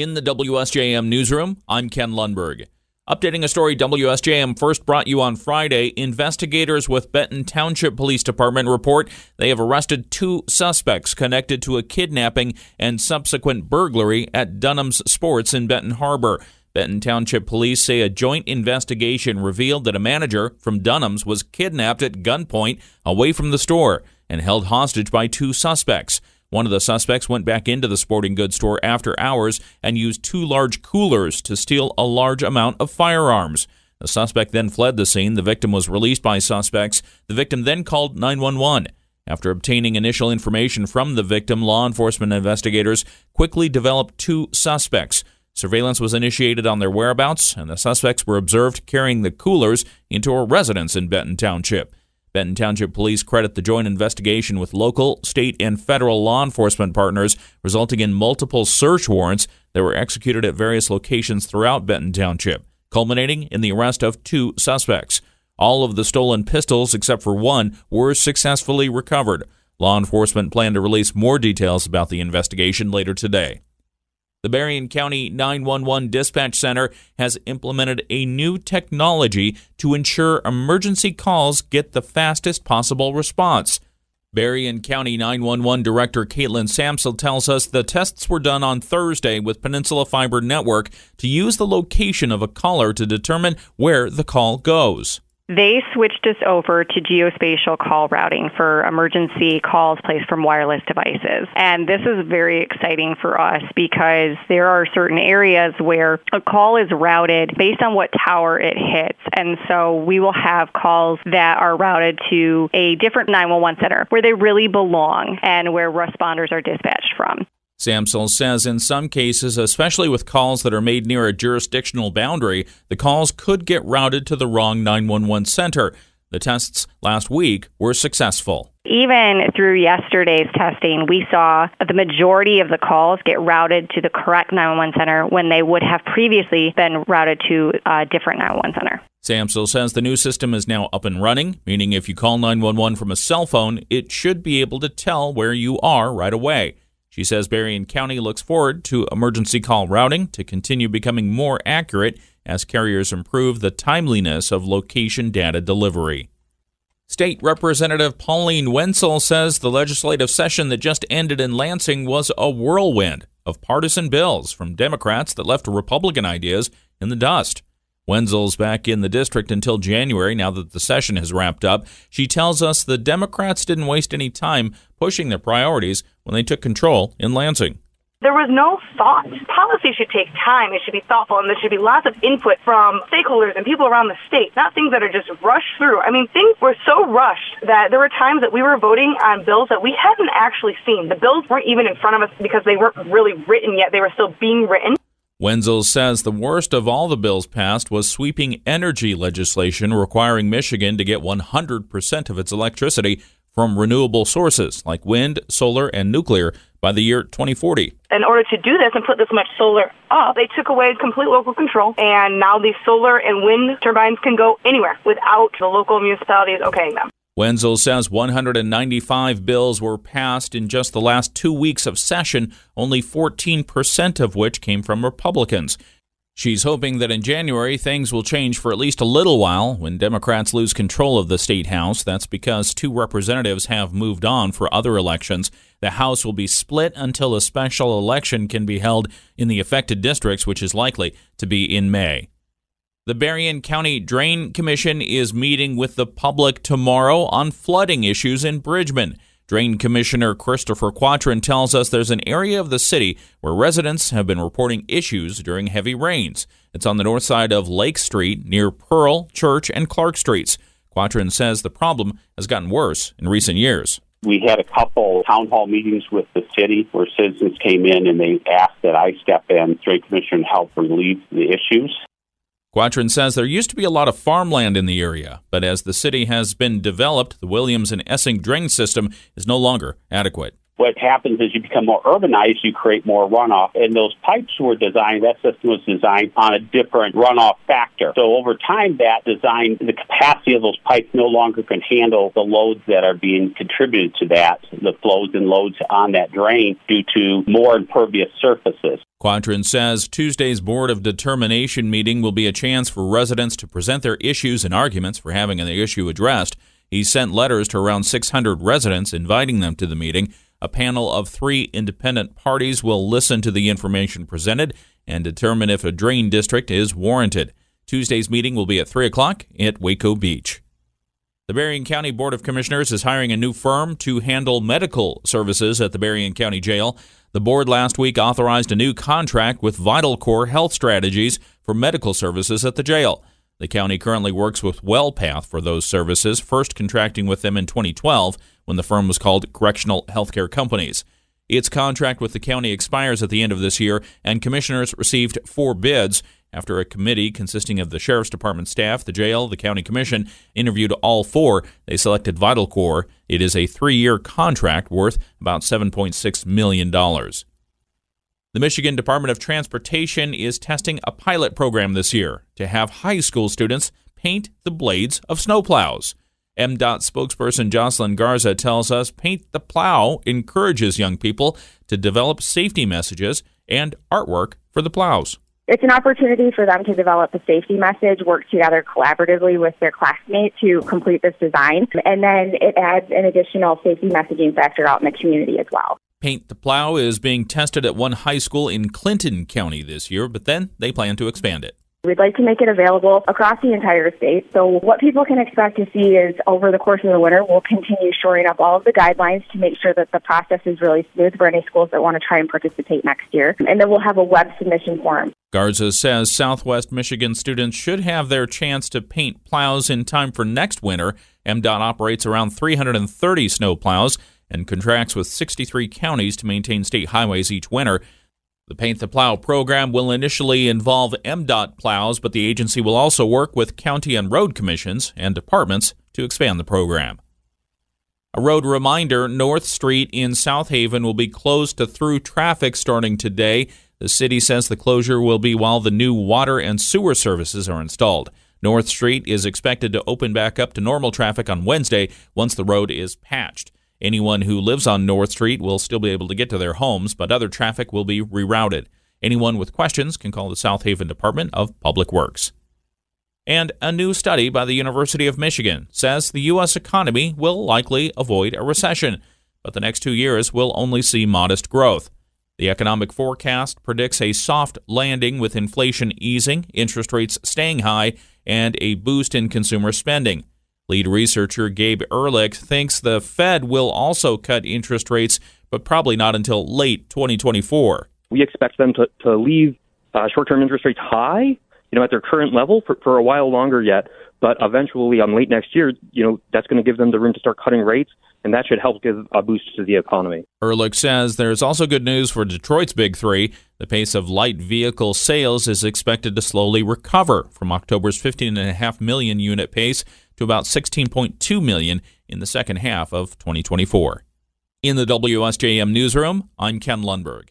In the WSJM newsroom, I'm Ken Lundberg. Updating a story WSJM first brought you on Friday, investigators with Benton Township Police Department report they have arrested two suspects connected to a kidnapping and subsequent burglary at Dunham's Sports in Benton Harbor. Benton Township Police say a joint investigation revealed that a manager from Dunham's was kidnapped at gunpoint away from the store and held hostage by two suspects. One of the suspects went back into the sporting goods store after hours and used two large coolers to steal a large amount of firearms. The suspect then fled the scene. The victim was released by suspects. The victim then called 911. After obtaining initial information from the victim, law enforcement investigators quickly developed two suspects. Surveillance was initiated on their whereabouts, and the suspects were observed carrying the coolers into a residence in Benton Township. Benton Township Police credit the joint investigation with local, state, and federal law enforcement partners, resulting in multiple search warrants that were executed at various locations throughout Benton Township, culminating in the arrest of two suspects. All of the stolen pistols, except for one, were successfully recovered. Law enforcement plan to release more details about the investigation later today. The Berrien County 911 Dispatch Center has implemented a new technology to ensure emergency calls get the fastest possible response. Berrien County 911 Director Caitlin Samsel tells us the tests were done on Thursday with Peninsula Fiber Network to use the location of a caller to determine where the call goes. They switched us over to geospatial call routing for emergency calls placed from wireless devices. And this is very exciting for us because there are certain areas where a call is routed based on what tower it hits. And so we will have calls that are routed to a different 911 center where they really belong and where responders are dispatched from. Samsel says in some cases, especially with calls that are made near a jurisdictional boundary, the calls could get routed to the wrong 911 center. The tests last week were successful. Even through yesterday's testing, we saw the majority of the calls get routed to the correct 911 center when they would have previously been routed to a different 911 center. Samsel says the new system is now up and running, meaning if you call 911 from a cell phone, it should be able to tell where you are right away. She says Berrien County looks forward to emergency call routing to continue becoming more accurate as carriers improve the timeliness of location data delivery. State Representative Pauline Wendzel says the legislative session that just ended in Lansing was a whirlwind of partisan bills from Democrats that left Republican ideas in the dust. Wendzel's back in the district until January now that the session has wrapped up. She tells us the Democrats didn't waste any time pushing their priorities when they took control in Lansing. There was no thought. Policy should take time. It should be thoughtful, and there should be lots of input from stakeholders and people around the state, not things that are just rushed through. I mean, things were so rushed that there were times that we were voting on bills that we hadn't actually seen. The bills weren't even in front of us because they weren't really written yet. They were still being written. Wendzel says the worst of all the bills passed was sweeping energy legislation requiring Michigan to get 100% of its electricity from renewable sources like wind, solar, and nuclear by the year 2040. In order to do this and put this much solar up, they took away complete local control, and now these solar and wind turbines can go anywhere without the local municipalities okaying them. Wendzel says 195 bills were passed in just the last two weeks of session, only 14% of which came from Republicans. She's hoping that in January things will change for at least a little while when Democrats lose control of the state House. That's because two representatives have moved on for other elections. The House will be split until a special election can be held in the affected districts, which is likely to be in May. The Berrien County Drain Commission is meeting with the public tomorrow on flooding issues in Bridgman. Drain Commissioner Christopher Quattrin tells us there's an area of the city where residents have been reporting issues during heavy rains. It's on the north side of Lake Street near Pearl, Church, and Clark Streets. Quattrin says the problem has gotten worse in recent years. We had a couple town hall meetings with the city where citizens came in and they asked that I step in, Drain Commission, help relieve the issues. Quattrin says there used to be a lot of farmland in the area, but as the city has been developed, the Williams and Essing drain system is no longer adequate. What happens is you become more urbanized, you create more runoff. And those pipes were designed, that system was designed on a different runoff factor. So over time, that design, the capacity of those pipes no longer can handle the loads that are being contributed to that, the flows and loads on that drain due to more impervious surfaces. Quattrin says Tuesday's Board of Determination meeting will be a chance for residents to present their issues and arguments for having the issue addressed. He sent letters to around 600 residents inviting them to the meeting. A panel of three independent parties will listen to the information presented and determine if a drain district is warranted. Tuesday's meeting will be at 3 o'clock at Weko Beach. The Berrien County Board of Commissioners is hiring a new firm to handle medical services at the Berrien County Jail. The board last week authorized a new contract with VitalCore Health Strategies for medical services at the jail. The county currently works with WellPath for those services, first contracting with them in 2012 when the firm was called Correctional Healthcare Companies. Its contract with the county expires at the end of this year, and commissioners received four bids after a committee consisting of the Sheriff's Department staff, the jail, the county commission interviewed all four. They selected VitalCore. It is a three year contract worth about $7.6 million. The Michigan Department of Transportation is testing a pilot program this year to have high school students paint the blades of snowplows. MDOT spokesperson Jocelyn Garza tells us Paint the Plow encourages young people to develop safety messages and artwork for the plows. It's an opportunity for them to develop a safety message, work together collaboratively with their classmates to complete this design, and then it adds an additional safety messaging factor out in the community as well. Paint the Plow is being tested at one high school in Clinton County this year, but then they plan to expand it. We'd like to make it available across the entire state. So what people can expect to see is over the course of the winter, we'll continue shoring up all of the guidelines to make sure that the process is really smooth for any schools that want to try and participate next year. And then we'll have a web submission form. Garza says Southwest Michigan students should have their chance to paint plows in time for next winter. MDOT operates around 330 snow plows and contracts with 63 counties to maintain state highways each winter. The Paint the Plow program will initially involve MDOT plows, but the agency will also work with county and road commissions and departments to expand the program. A road reminder North Street in South Haven will be closed to through traffic starting today. The city says the closure will be while the new water and sewer services are installed. North Street is expected to open back up to normal traffic on Wednesday once the road is patched. Anyone who lives on North Street will still be able to get to their homes, but other traffic will be rerouted. Anyone with questions can call the South Haven Department of Public Works. And a new study by the University of Michigan says the U.S. economy will likely avoid a recession, but the next two years will only see modest growth. The economic forecast predicts a soft landing with inflation easing, interest rates staying high, and a boost in consumer spending. Lead researcher Gabe Ehrlich thinks the Fed will also cut interest rates, but probably not until late 2024. We expect them to, to leave uh, short term interest rates high, you know, at their current level for, for a while longer yet. But eventually, on um, late next year, you know, that's going to give them the room to start cutting rates, and that should help give a boost to the economy. Ehrlich says there's also good news for Detroit's Big Three. The pace of light vehicle sales is expected to slowly recover from October's 15.5 million unit pace to about 16.2 million in the second half of 2024. In the WSJM newsroom, I'm Ken Lundberg.